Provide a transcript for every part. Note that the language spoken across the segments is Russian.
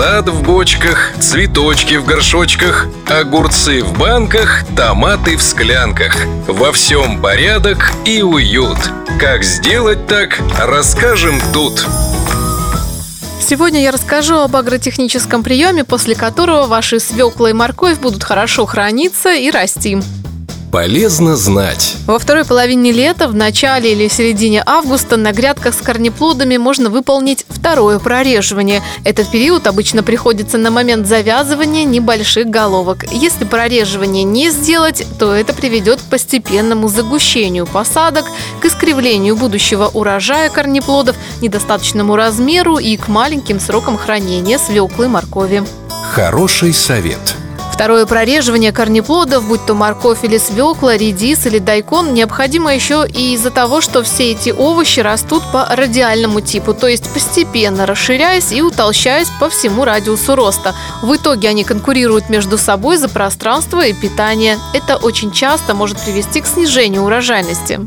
Сад в бочках, цветочки в горшочках, огурцы в банках, томаты в склянках. Во всем порядок и уют. Как сделать так, расскажем тут. Сегодня я расскажу об агротехническом приеме, после которого ваши свекла и морковь будут хорошо храниться и расти. Полезно знать. Во второй половине лета, в начале или середине августа на грядках с корнеплодами можно выполнить второе прореживание. Этот период обычно приходится на момент завязывания небольших головок. Если прореживание не сделать, то это приведет к постепенному загущению посадок, к искривлению будущего урожая корнеплодов, недостаточному размеру и к маленьким срокам хранения свеклы и моркови. Хороший совет. Второе прореживание корнеплодов, будь то морковь или свекла, редис или дайкон, необходимо еще и из-за того, что все эти овощи растут по радиальному типу, то есть постепенно расширяясь и утолщаясь по всему радиусу роста. В итоге они конкурируют между собой за пространство и питание. Это очень часто может привести к снижению урожайности.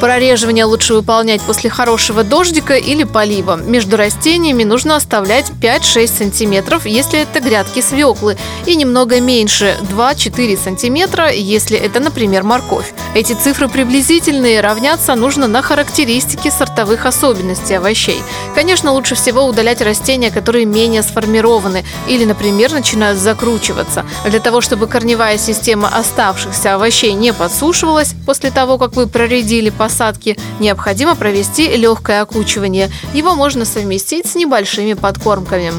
Прореживание лучше выполнять после хорошего дождика или полива. Между растениями нужно оставлять 5-6 сантиметров, если это грядки свеклы, и немного меньше 2-4 сантиметра, если это, например, морковь. Эти цифры приблизительные, равняться нужно на характеристики сортовых особенностей овощей. Конечно, лучше всего удалять растения, которые менее сформированы или, например, начинают закручиваться. Для того, чтобы корневая система оставшихся овощей не подсушивалась после того, как вы проредили по посадки необходимо провести легкое окучивание. Его можно совместить с небольшими подкормками.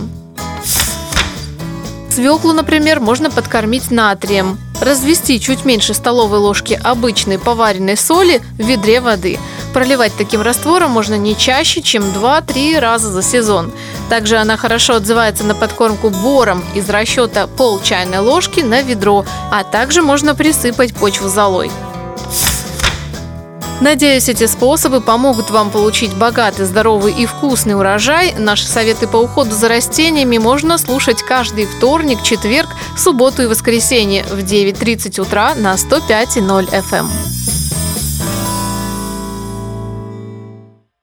Свеклу, например, можно подкормить натрием. Развести чуть меньше столовой ложки обычной поваренной соли в ведре воды. Проливать таким раствором можно не чаще, чем 2-3 раза за сезон. Также она хорошо отзывается на подкормку бором из расчета пол чайной ложки на ведро, а также можно присыпать почву золой. Надеюсь, эти способы помогут вам получить богатый, здоровый и вкусный урожай. Наши советы по уходу за растениями можно слушать каждый вторник, четверг, субботу и воскресенье в 9.30 утра на 105.0 FM.